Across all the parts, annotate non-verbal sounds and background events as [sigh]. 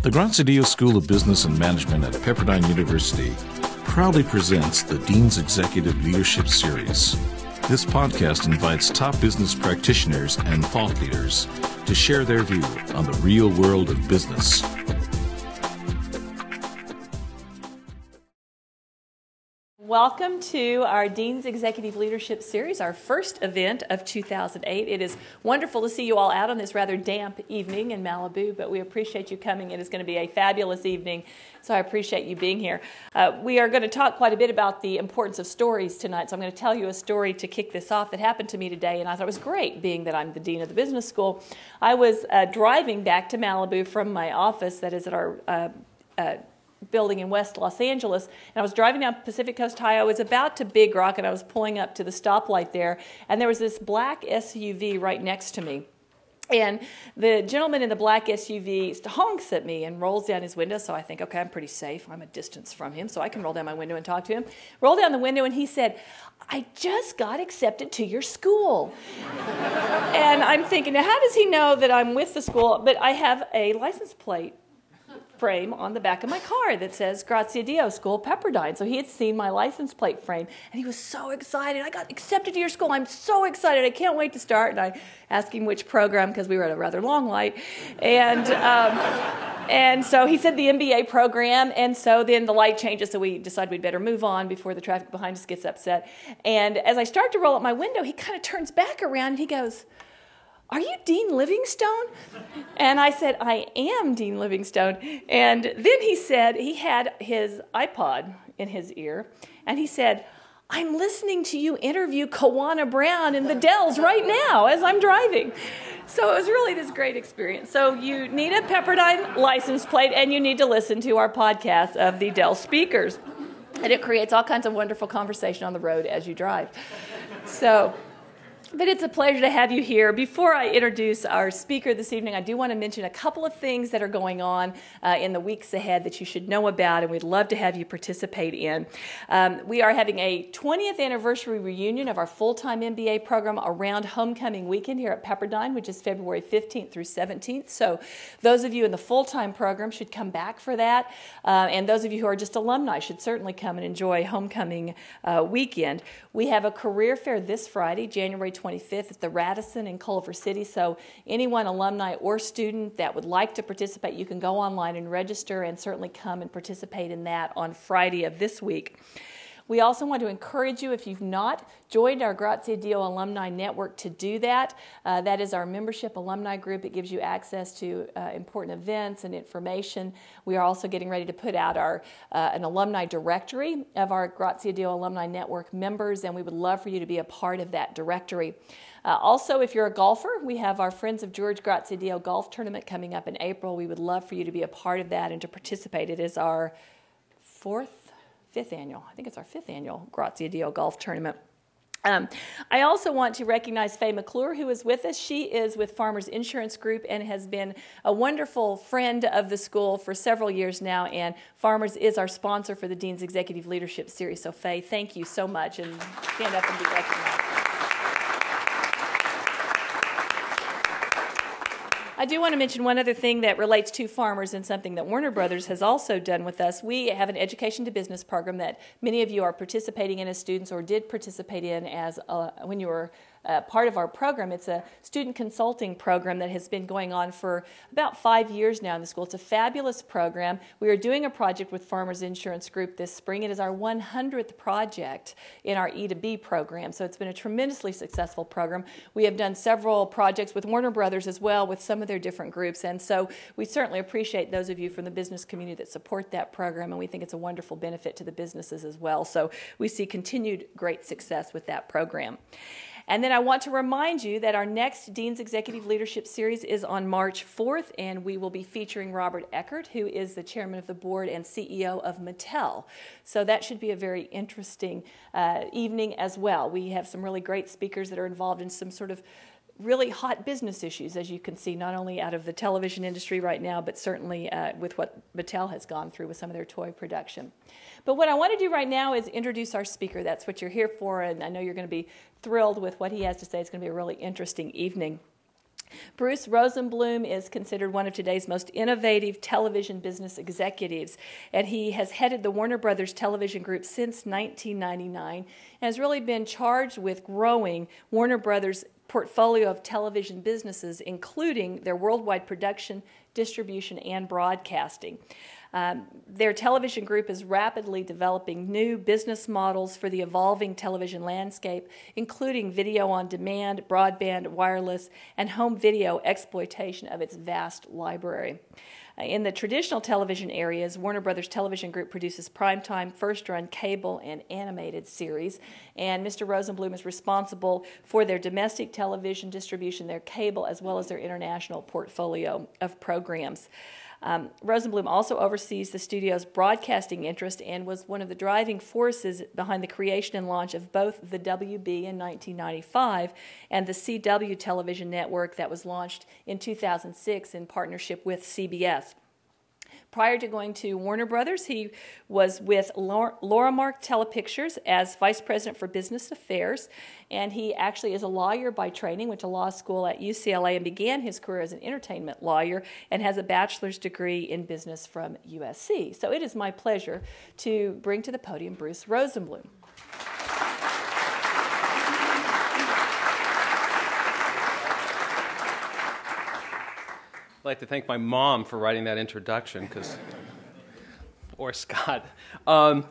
The Graziadio School of Business and Management at Pepperdine University proudly presents the Dean's Executive Leadership Series. This podcast invites top business practitioners and thought leaders to share their view on the real world of business. Welcome to our Dean's Executive Leadership Series, our first event of 2008. It is wonderful to see you all out on this rather damp evening in Malibu, but we appreciate you coming. It is going to be a fabulous evening, so I appreciate you being here. Uh, we are going to talk quite a bit about the importance of stories tonight, so I'm going to tell you a story to kick this off that happened to me today, and I thought it was great, being that I'm the Dean of the Business School. I was uh, driving back to Malibu from my office that is at our uh, uh building in West Los Angeles, and I was driving down Pacific Coast High. I was about to Big Rock, and I was pulling up to the stoplight there, and there was this black SUV right next to me. And the gentleman in the black SUV honks at me and rolls down his window. So I think, okay, I'm pretty safe. I'm a distance from him, so I can roll down my window and talk to him. Roll down the window, and he said, I just got accepted to your school. [laughs] and I'm thinking, now, how does he know that I'm with the school? But I have a license plate frame on the back of my car that says Graziadio School Pepperdine. So he had seen my license plate frame and he was so excited. I got accepted to your school. I'm so excited. I can't wait to start. And I asked him which program because we were at a rather long light. And, um, and so he said the MBA program. And so then the light changes. So we decide we'd better move on before the traffic behind us gets upset. And as I start to roll up my window, he kind of turns back around and he goes, are you Dean Livingstone? And I said, I am Dean Livingstone. And then he said, he had his iPod in his ear, and he said, I'm listening to you interview Kawana Brown in the Dells right now as I'm driving. So it was really this great experience. So you need a Pepperdine license plate and you need to listen to our podcast of the Dell speakers. And it creates all kinds of wonderful conversation on the road as you drive. So but it's a pleasure to have you here. Before I introduce our speaker this evening, I do want to mention a couple of things that are going on uh, in the weeks ahead that you should know about, and we'd love to have you participate in. Um, we are having a 20th anniversary reunion of our full time MBA program around homecoming weekend here at Pepperdine, which is February 15th through 17th. So, those of you in the full time program should come back for that, uh, and those of you who are just alumni should certainly come and enjoy homecoming uh, weekend. We have a career fair this Friday, January 25th at the Radisson in Culver City. So, anyone, alumni or student, that would like to participate, you can go online and register and certainly come and participate in that on Friday of this week. We also want to encourage you, if you've not joined our Graziadio Alumni Network, to do that. Uh, that is our membership alumni group. It gives you access to uh, important events and information. We are also getting ready to put out our uh, an alumni directory of our Graziadio Alumni Network members, and we would love for you to be a part of that directory. Uh, also, if you're a golfer, we have our Friends of George Graziadio golf tournament coming up in April. We would love for you to be a part of that and to participate. It is our fourth fifth annual, I think it's our fifth annual Graziadio Golf Tournament. Um, I also want to recognize Faye McClure, who is with us. She is with Farmers Insurance Group and has been a wonderful friend of the school for several years now. And Farmers is our sponsor for the Dean's Executive Leadership Series. So, Faye, thank you so much, and stand up and be recognized. I do want to mention one other thing that relates to farmers and something that Warner Brothers has also done with us. We have an education to business program that many of you are participating in as students or did participate in as uh, when you were uh, part of our program. It's a student consulting program that has been going on for about five years now in the school. It's a fabulous program. We are doing a project with Farmers Insurance Group this spring. It is our 100th project in our E2B program, so it's been a tremendously successful program. We have done several projects with Warner Brothers as well with some of their different groups, and so we certainly appreciate those of you from the business community that support that program, and we think it's a wonderful benefit to the businesses as well. So we see continued great success with that program. And then I want to remind you that our next Dean's Executive Leadership Series is on March 4th, and we will be featuring Robert Eckert, who is the chairman of the board and CEO of Mattel. So that should be a very interesting uh, evening as well. We have some really great speakers that are involved in some sort of really hot business issues, as you can see, not only out of the television industry right now, but certainly uh, with what Mattel has gone through with some of their toy production. But what I want to do right now is introduce our speaker. That's what you're here for, and I know you're going to be thrilled with what he has to say. It's going to be a really interesting evening. Bruce Rosenblum is considered one of today's most innovative television business executives, and he has headed the Warner Brothers television group since 1999 and has really been charged with growing Warner Brothers' portfolio of television businesses, including their worldwide production, distribution, and broadcasting. Um, their television group is rapidly developing new business models for the evolving television landscape, including video on demand, broadband, wireless, and home video exploitation of its vast library. Uh, in the traditional television areas, Warner Brothers Television Group produces primetime, first run cable, and animated series. And Mr. Rosenblum is responsible for their domestic television distribution, their cable, as well as their international portfolio of programs. Um, Rosenblum also oversees the studio's broadcasting interest and was one of the driving forces behind the creation and launch of both the WB in 1995 and the CW television network that was launched in 2006 in partnership with CBS. Prior to going to Warner Brothers, he was with Lorimar Telepictures as Vice President for Business Affairs, and he actually is a lawyer by training, went to law school at UCLA and began his career as an entertainment lawyer and has a bachelor's degree in business from USC. So it is my pleasure to bring to the podium Bruce Rosenblum. Like to thank my mom for writing that introduction, because, or Scott. Um,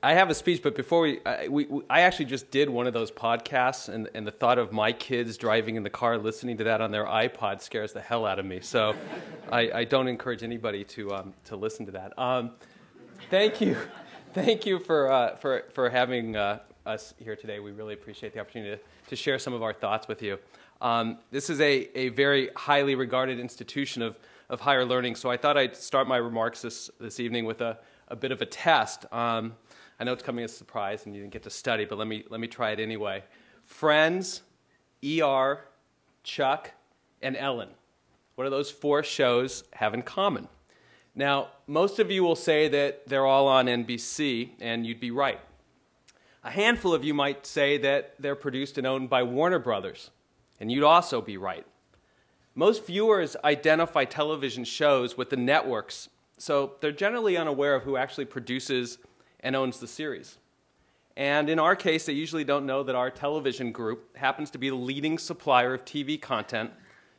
I have a speech, but before we I, we, I actually just did one of those podcasts, and, and the thought of my kids driving in the car listening to that on their iPod scares the hell out of me. So I, I don't encourage anybody to, um, to listen to that. Um, thank you. Thank you for, uh, for, for having uh, us here today. We really appreciate the opportunity to, to share some of our thoughts with you. Um, this is a, a very highly regarded institution of, of higher learning, so I thought I'd start my remarks this, this evening with a, a bit of a test. Um, I know it's coming as a surprise and you didn't get to study, but let me, let me try it anyway. Friends, ER, Chuck, and Ellen. What do those four shows have in common? Now, most of you will say that they're all on NBC, and you'd be right. A handful of you might say that they're produced and owned by Warner Brothers and you'd also be right. Most viewers identify television shows with the networks, so they're generally unaware of who actually produces and owns the series. And in our case, they usually don't know that our television group happens to be the leading supplier of TV content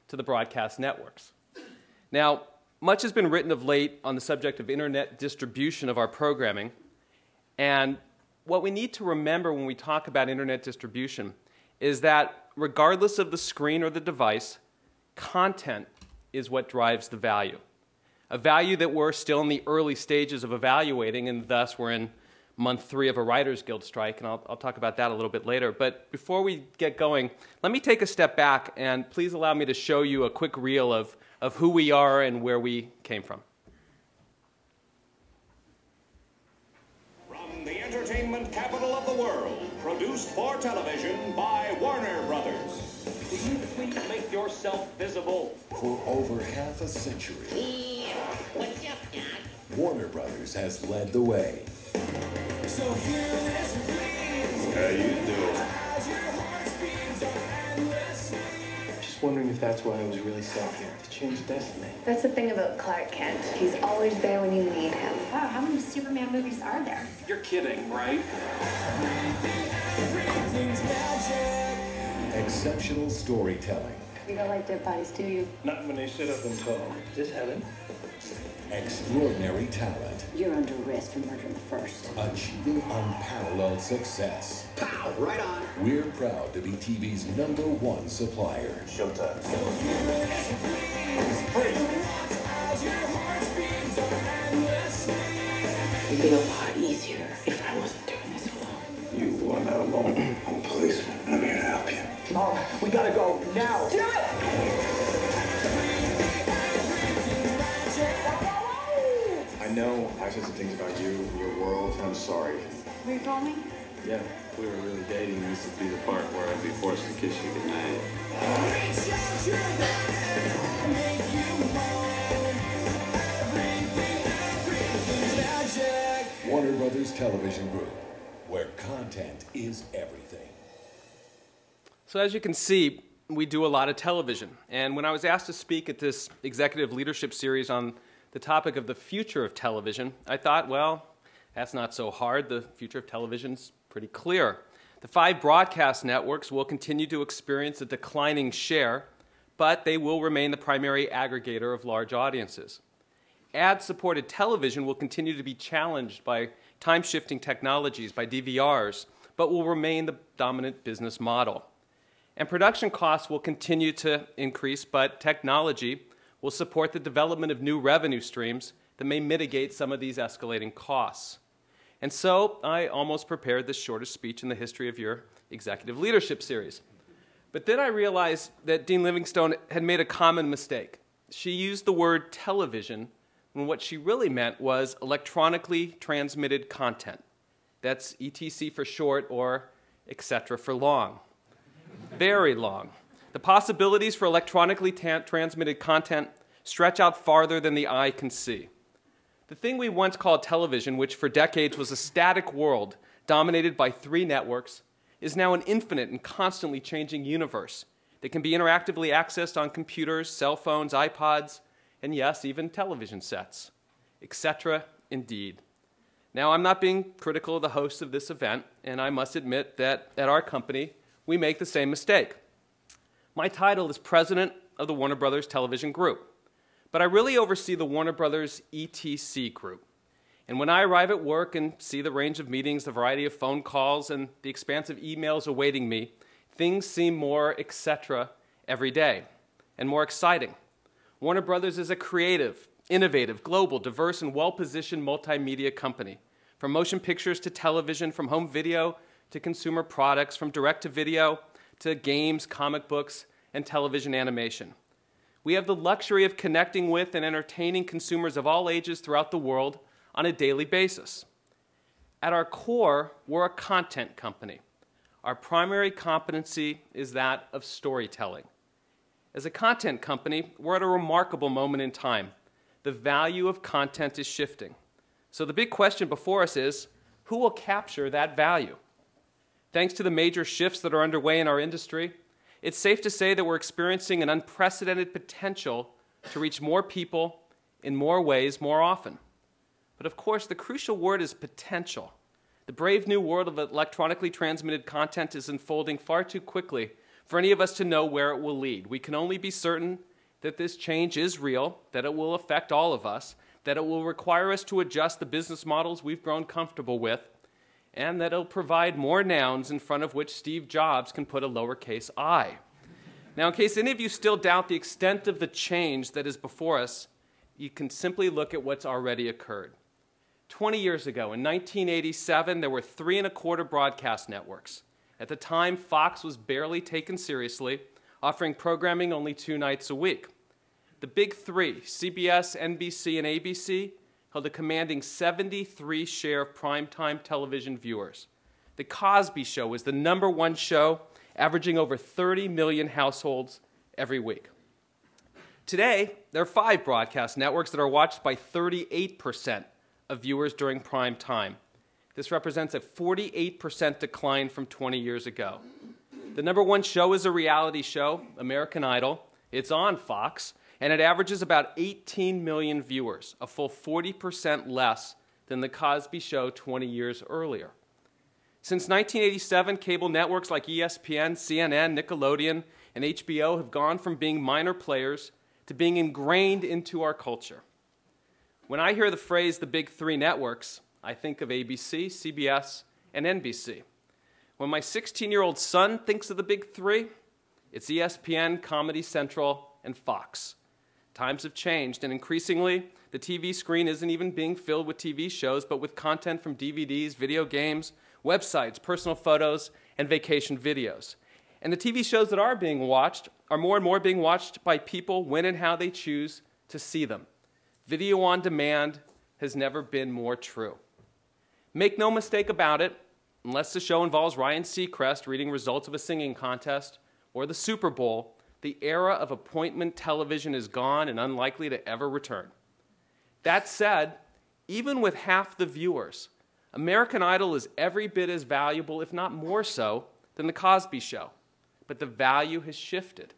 to the broadcast networks. Now, much has been written of late on the subject of internet distribution of our programming, and what we need to remember when we talk about internet distribution is that regardless of the screen or the device, content is what drives the value. A value that we're still in the early stages of evaluating, and thus we're in month three of a Writers Guild strike, and I'll, I'll, talk about that a little bit later. But before we get going, let me take a step back and please allow me to show you a quick reel of, of who we are and where we came from. From the entertainment capital of the world, produced for television by make visible? For over half a century, yeah. What's up, Dad? Warner Brothers has led the way. So How you doing? Just wondering if that's why I was really sent here, to change destiny. That's the thing about Clark Kent. He's always there when you need him. Wow, how many Superman movies are there? You're kidding, right? Exceptional storytelling. You don't like dead bodies, do you? Not when they sit up and talk. Is this heaven? Extraordinary talent. You're under arrest for murdering the first. Achieving unparalleled success. Pow, right on. We're proud to be TV's number one supplier. Showtime. It'd be a lot you. Mom, we gotta go now. Do it! I know I said some things about you and your world, and I'm sorry. Were you filming? Yeah, if we were really dating, this would be the part where I'd be forced to kiss you goodnight. Warner Brothers Television Group, where content is everything. So, as you can see, we do a lot of television. And when I was asked to speak at this executive leadership series on the topic of the future of television, I thought, well, that's not so hard. The future of television's pretty clear. The five broadcast networks will continue to experience a declining share, but they will remain the primary aggregator of large audiences. Ad supported television will continue to be challenged by time shifting technologies, by DVRs, but will remain the dominant business model. And production costs will continue to increase, but technology will support the development of new revenue streams that may mitigate some of these escalating costs. And so I almost prepared the shortest speech in the history of your executive leadership series. But then I realized that Dean Livingstone had made a common mistake. She used the word television when what she really meant was electronically transmitted content. That's ETC for short or etc. for long. Very long. The possibilities for electronically ta- transmitted content stretch out farther than the eye can see. The thing we once called television, which for decades was a static world dominated by three networks, is now an infinite and constantly changing universe that can be interactively accessed on computers, cell phones, iPods, and yes, even television sets, etc. Indeed. Now, I'm not being critical of the hosts of this event, and I must admit that at our company, we make the same mistake. My title is President of the Warner Brothers Television Group. But I really oversee the Warner Brothers ETC group. And when I arrive at work and see the range of meetings, the variety of phone calls, and the expansive emails awaiting me, things seem more etc. every day and more exciting. Warner Brothers is a creative, innovative, global, diverse, and well positioned multimedia company. From motion pictures to television, from home video to consumer products, from direct to video to games, comic books, and television animation. We have the luxury of connecting with and entertaining consumers of all ages throughout the world on a daily basis. At our core, we're a content company. Our primary competency is that of storytelling. As a content company, we're at a remarkable moment in time. The value of content is shifting. So the big question before us is who will capture that value? Thanks to the major shifts that are underway in our industry, it's safe to say that we're experiencing an unprecedented potential to reach more people in more ways more often. But of course, the crucial word is potential. The brave new world of electronically transmitted content is unfolding far too quickly for any of us to know where it will lead. We can only be certain that this change is real, that it will affect all of us, that it will require us to adjust the business models we've grown comfortable with, and that it'll provide more nouns in front of which Steve Jobs can put a lowercase i. Now, in case any of you still doubt the extent of the change that is before us, you can simply look at what's already occurred. 20 years ago, in 1987, there were three and a quarter broadcast networks. At the time, Fox was barely taken seriously, offering programming only two nights a week. The big three, CBS, NBC, and ABC, held a commanding 73 share of primetime television viewers. The Cosby Show was the number one show, averaging over 30 million households every week. Today, there are five broadcast networks that are watched by 38% of viewers during prime time. This represents a 48% decline from 20 years ago. The number one show is a reality show, American Idol. It's on Fox, and it averages about 18 million viewers, a full 40% less than The Cosby Show 20 years earlier. Since 1987, cable networks like ESPN, CNN, Nickelodeon, and HBO have gone from being minor players to being ingrained into our culture. When I hear the phrase the big three networks, I think of ABC, CBS, and NBC. When my 16 year old son thinks of the big three, it's ESPN, Comedy Central, and Fox. Times have changed, and increasingly, the TV screen isn't even being filled with TV shows, but with content from DVDs, video games, websites, personal photos, and vacation videos. And the TV shows that are being watched are more and more being watched by people when and how they choose to see them. Video on demand has never been more true. Make no mistake about it, unless the show involves Ryan Seacrest reading results of a singing contest or the Super Bowl, the era of appointment television is gone and unlikely to ever return. That said, even with half the viewers, American Idol is every bit as valuable, if not more so, than The Cosby Show. but the value has shifted.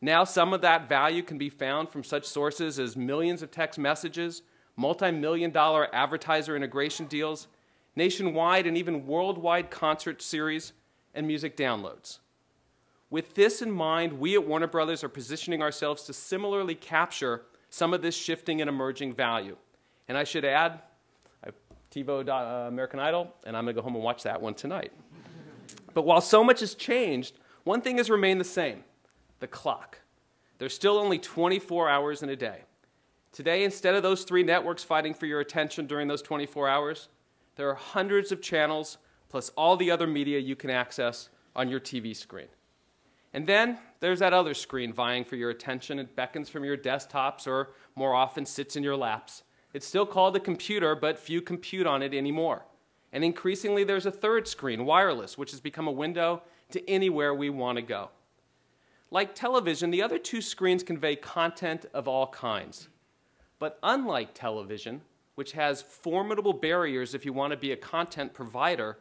Now, some of that value can be found from such sources as millions of text messages, multi million dollar advertiser integration deals, nationwide and even worldwide concert series, and music downloads. With this in mind, we at Warner Brothers are positioning ourselves to similarly capture some of this shifting and emerging value. And I should add, I TiVo uh, American Idol, and I'm going to go home and watch that one tonight. but while so much has changed, one thing has remained the same the clock. There's still only 24 hours in a day. Today, instead of those three networks fighting for your attention during those 24 hours, there are hundreds of channels plus all the other media you can access on your TV screen. And then there's that other screen vying for your attention. It beckons from your desktops or more often sits in your laps. It's still called a computer, but few compute on it anymore. And increasingly, there's a third screen, wireless, which has become a window to anywhere we want to go. Like television, the other two screens convey content of all kinds. But unlike television, which has formidable barriers if you want to be a content provider,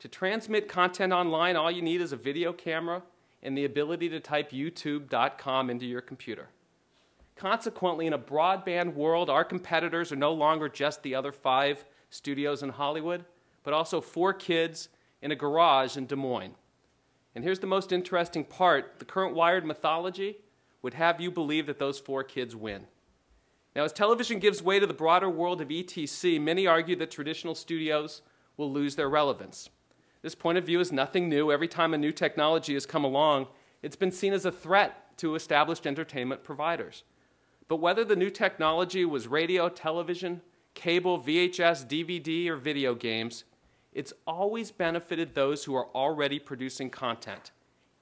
to transmit content online, all you need is a video camera and the ability to type youtube.com into your computer. Consequently, in a broadband world, our competitors are no longer just the other five studios in Hollywood, but also four kids in a garage in Des Moines. And here's the most interesting part the current wired mythology would have you believe that those four kids win. Now, as television gives way to the broader world of ETC, many argue that traditional studios will lose their relevance. This point of view is nothing new. Every time a new technology has come along, it's been seen as a threat to established entertainment providers. But whether the new technology was radio, television, cable, VHS, DVD, or video games, it's always benefited those who are already producing content,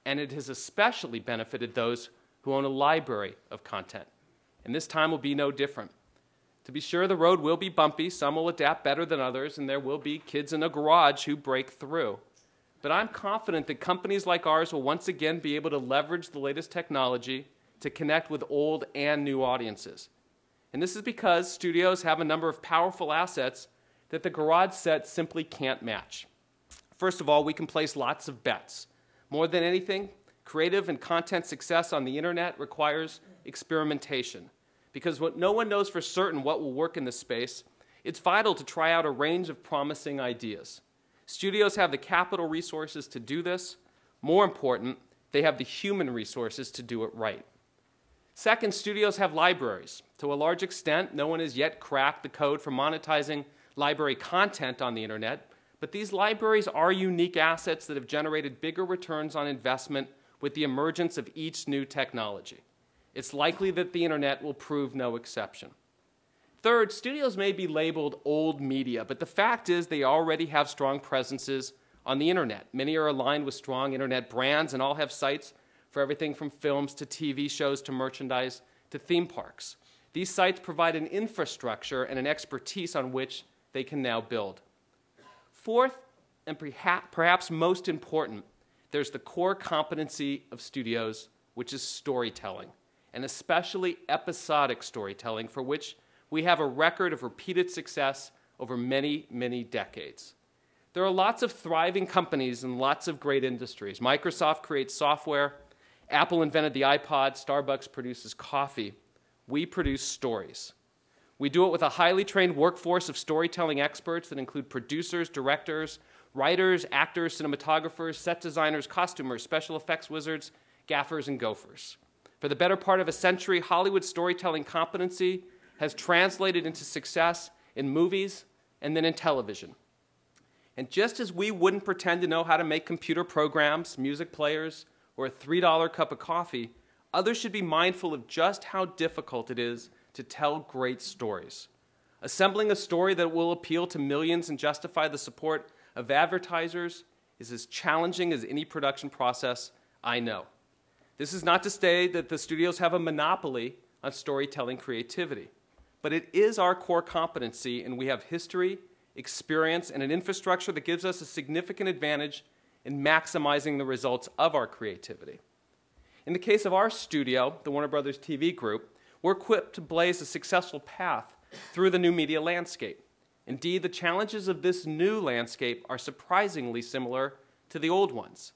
and it has especially benefited those who own a library of content. And this time will be no different. To be sure, the road will be bumpy, some will adapt better than others, and there will be kids in a garage who break through. But I'm confident that companies like ours will once again be able to leverage the latest technology to connect with old and new audiences. And this is because studios have a number of powerful assets that the garage set simply can't match. First of all, we can place lots of bets. More than anything, creative and content success on the internet requires experimentation. Because what no one knows for certain what will work in this space, it's vital to try out a range of promising ideas. Studios have the capital resources to do this. More important, they have the human resources to do it right. Second, studios have libraries. To a large extent, no one has yet cracked the code for monetizing library content on the internet, but these libraries are unique assets that have generated bigger returns on investment with the emergence of each new technology. It's likely that the internet will prove no exception. Third, studios may be labeled old media, but the fact is they already have strong presences on the internet. Many are aligned with strong internet brands and all have sites for everything from films to TV shows to merchandise to theme parks. These sites provide an infrastructure and an expertise on which they can now build. Fourth, and perhaps most important, there's the core competency of studios, which is storytelling, and especially episodic storytelling, for which we have a record of repeated success over many, many decades. There are lots of thriving companies and lots of great industries. Microsoft creates software, Apple invented the iPod, Starbucks produces coffee. We produce stories. We do it with a highly trained workforce of storytelling experts that include producers, directors, writers, actors, cinematographers, set designers, costumers, special effects wizards, gaffers, and gophers. For the better part of a century, Hollywood storytelling competency has translated into success in movies and then in television. And just as we wouldn't pretend to know how to make computer programs, music players, or a $3 cup of coffee, others should be mindful of just how difficult it is to tell great stories. Assembling a story that will appeal to millions and justify the support of advertisers is as challenging as any production process I know. This is not to say that the studios have a monopoly on storytelling creativity, but it is our core competency, and we have history, experience, and an infrastructure that gives us a significant advantage in maximizing the results of our creativity. In the case of our studio, the Warner Brothers TV Group, we're equipped to blaze a successful path through the new media landscape. Indeed, the challenges of this new landscape are surprisingly similar to the old ones.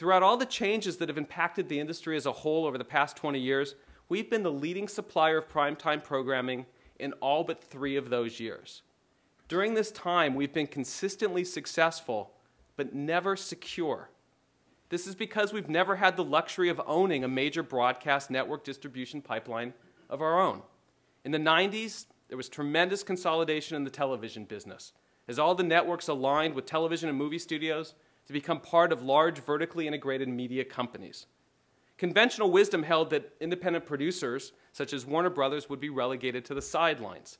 Throughout all the changes that have impacted the industry as a whole over the past 20 years, we've been the leading supplier of primetime programming in all but three of those years. During this time, we've been consistently successful, but never secure. This is because we've never had the luxury of owning a major broadcast network distribution pipeline of our own. In the 90s, there was tremendous consolidation in the television business as all the networks aligned with television and movie studios to become part of large vertically integrated media companies. Conventional wisdom held that independent producers, such as Warner Brothers, would be relegated to the sidelines.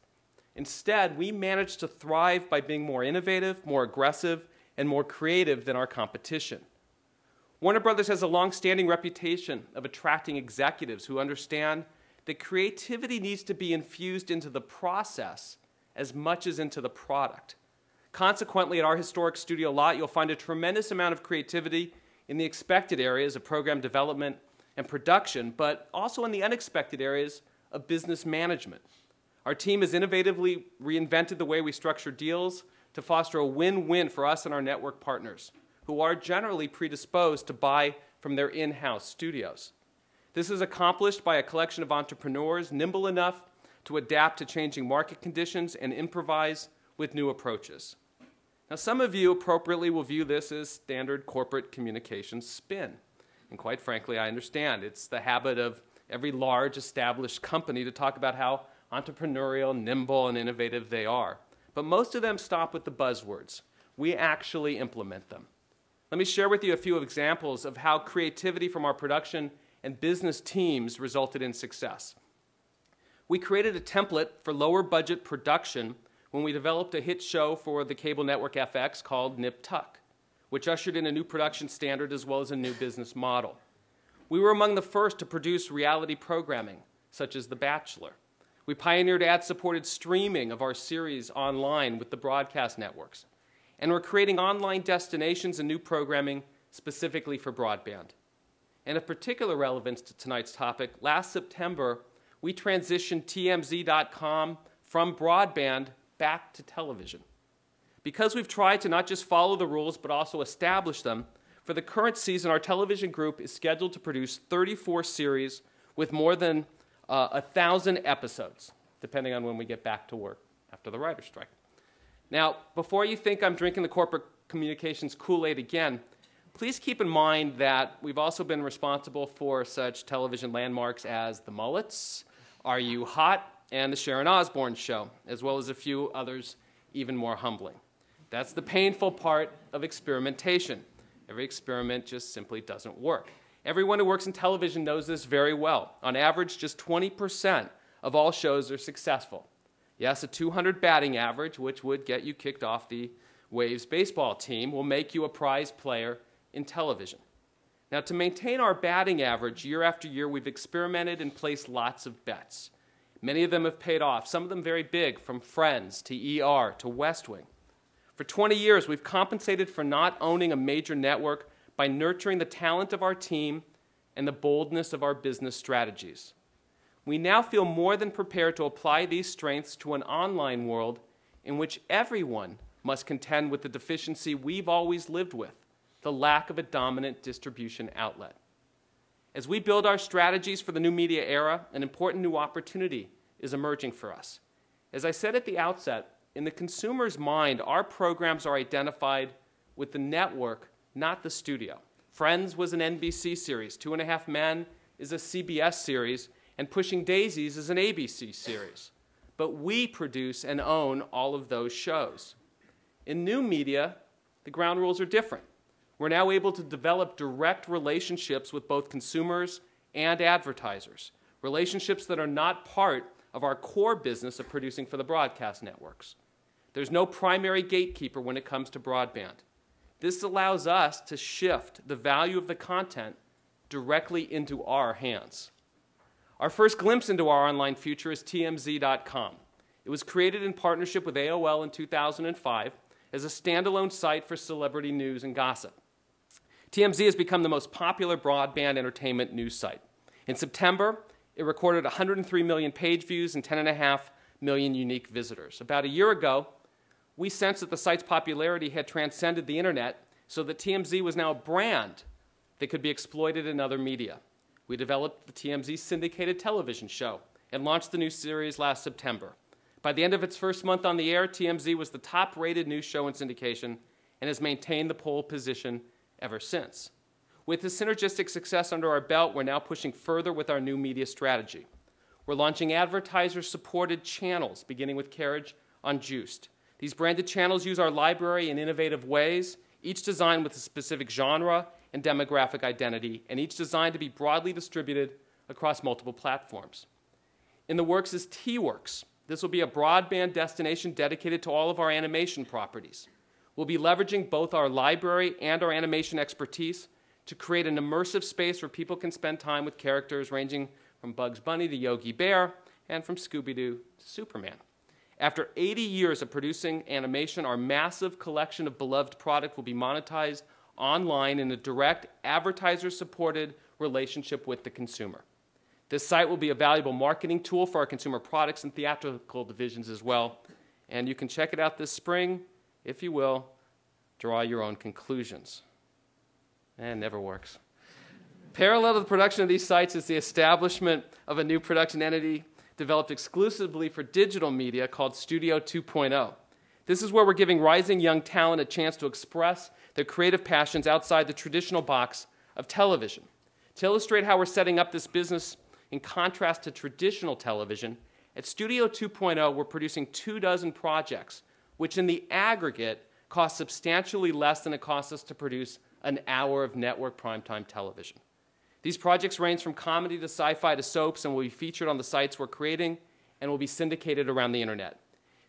Instead, we managed to thrive by being more innovative, more aggressive, and more creative than our competition. Warner Brothers has a long standing reputation of attracting executives who understand that creativity needs to be infused into the process as much as into the product. Consequently, at our historic studio lot, you'll find a tremendous amount of creativity in the expected areas of program development and production, but also in the unexpected areas of business management. Our team has innovatively reinvented the way we structure deals to foster a win win for us and our network partners, who are generally predisposed to buy from their in house studios. This is accomplished by a collection of entrepreneurs nimble enough to adapt to changing market conditions and improvise with new approaches. Now, some of you appropriately will view this as standard corporate communications spin. And quite frankly, I understand. It's the habit of every large established company to talk about how entrepreneurial, nimble, and innovative they are. But most of them stop with the buzzwords. We actually implement them. Let me share with you a few examples of how creativity from our production and business teams resulted in success. We created a template for lower budget production when we developed a hit show for the cable network FX called Nip Tuck, which ushered in a new production standard as well as a new business model. We were among the first to produce reality programming, such as The Bachelor. We pioneered ad supported streaming of our series online with the broadcast networks. And we're creating online destinations and new programming specifically for broadband. And of particular relevance to tonight's topic, last September, we transitioned TMZ.com from broadband back to television. Because we've tried to not just follow the rules but also establish them, for the current season, our television group is scheduled to produce 34 series with more than uh, a thousand episodes, depending on when we get back to work after the writer's strike. Now, before you think I'm drinking the corporate communications Kool Aid again, please keep in mind that we've also been responsible for such television landmarks as The Mullets, Are You Hot, and The Sharon Osbourne Show, as well as a few others even more humbling. That's the painful part of experimentation. Every experiment just simply doesn't work. Everyone who works in television knows this very well. On average, just 20% of all shows are successful. Yes, a 200 batting average, which would get you kicked off the Waves baseball team, will make you a prize player in television. Now, to maintain our batting average year after year, we've experimented and placed lots of bets. Many of them have paid off, some of them very big, from Friends to ER to West Wing. For 20 years, we've compensated for not owning a major network by nurturing the talent of our team and the boldness of our business strategies. We now feel more than prepared to apply these strengths to an online world in which everyone must contend with the deficiency we've always lived with the lack of a dominant distribution outlet. As we build our strategies for the new media era, an important new opportunity is emerging for us. As I said at the outset, in the consumer's mind, our programs are identified with the network, not the studio. Friends was an NBC series, Two and a Half Men is a CBS series, and Pushing Daisies is an ABC series. But we produce and own all of those shows. In new media, the ground rules are different. We're now able to develop direct relationships with both consumers and advertisers, relationships that are not part of our core business of producing for the broadcast networks. There's no primary gatekeeper when it comes to broadband. This allows us to shift the value of the content directly into our hands. Our first glimpse into our online future is TMZ.com. It was created in partnership with AOL in 2005 as a standalone site for celebrity news and gossip. TMZ has become the most popular broadband entertainment news site. In September, it recorded 103 million page views and 10.5 million unique visitors. About a year ago, we sensed that the site's popularity had transcended the internet so that TMZ was now a brand that could be exploited in other media. We developed the TMZ syndicated television show and launched the new series last September. By the end of its first month on the air, TMZ was the top rated news show in syndication and has maintained the pole position ever since. With the synergistic success under our belt, we're now pushing further with our new media strategy. We're launching advertiser supported channels, beginning with Carriage on Juiced. These branded channels use our library in innovative ways, each designed with a specific genre and demographic identity, and each designed to be broadly distributed across multiple platforms. In the works is T Works. This will be a broadband destination dedicated to all of our animation properties. We'll be leveraging both our library and our animation expertise to create an immersive space where people can spend time with characters ranging from Bugs Bunny to Yogi Bear and from Scooby Doo to Superman. After 80 years of producing animation, our massive collection of beloved product will be monetized online in a direct, advertiser supported relationship with the consumer. This site will be a valuable marketing tool for our consumer products and theatrical divisions as well. And you can check it out this spring, if you will, draw your own conclusions. And eh, never works. Parallel to the production of these sites is the establishment of a new production entity developed exclusively for digital media called Studio 2.0. This is where we're giving rising young talent a chance to express their creative passions outside the traditional box of television. To illustrate how we're setting up this business in contrast to traditional television, at Studio 2.0, we're producing two dozen projects, which in the aggregate cost substantially less than it costs us to produce an hour of network primetime television. These projects range from comedy to sci fi to soaps and will be featured on the sites we're creating and will be syndicated around the internet.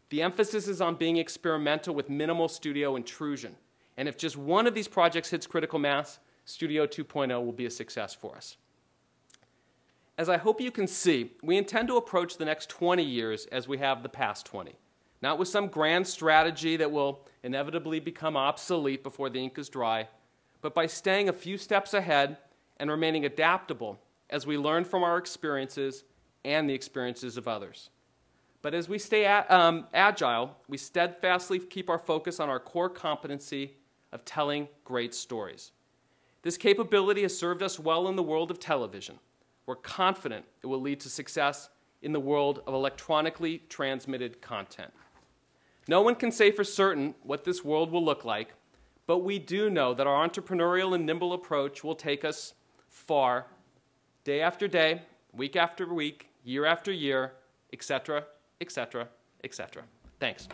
The emphasis is on being experimental with minimal studio intrusion. And if just one of these projects hits critical mass, Studio 2.0 will be a success for us. As I hope you can see, we intend to approach the next 20 years as we have the past 20. Not with some grand strategy that will inevitably become obsolete before the ink is dry, but by staying a few steps ahead and remaining adaptable as we learn from our experiences and the experiences of others. But as we stay um, agile, we steadfastly keep our focus on our core competency of telling great stories. This capability has served us well in the world of television. We're confident it will lead to success in the world of electronically transmitted content. No one can say for certain what this world will look like, but we do know that our entrepreneurial and nimble approach will take us far, day after day, week after week, year after year, etc., etc., etc. Thanks.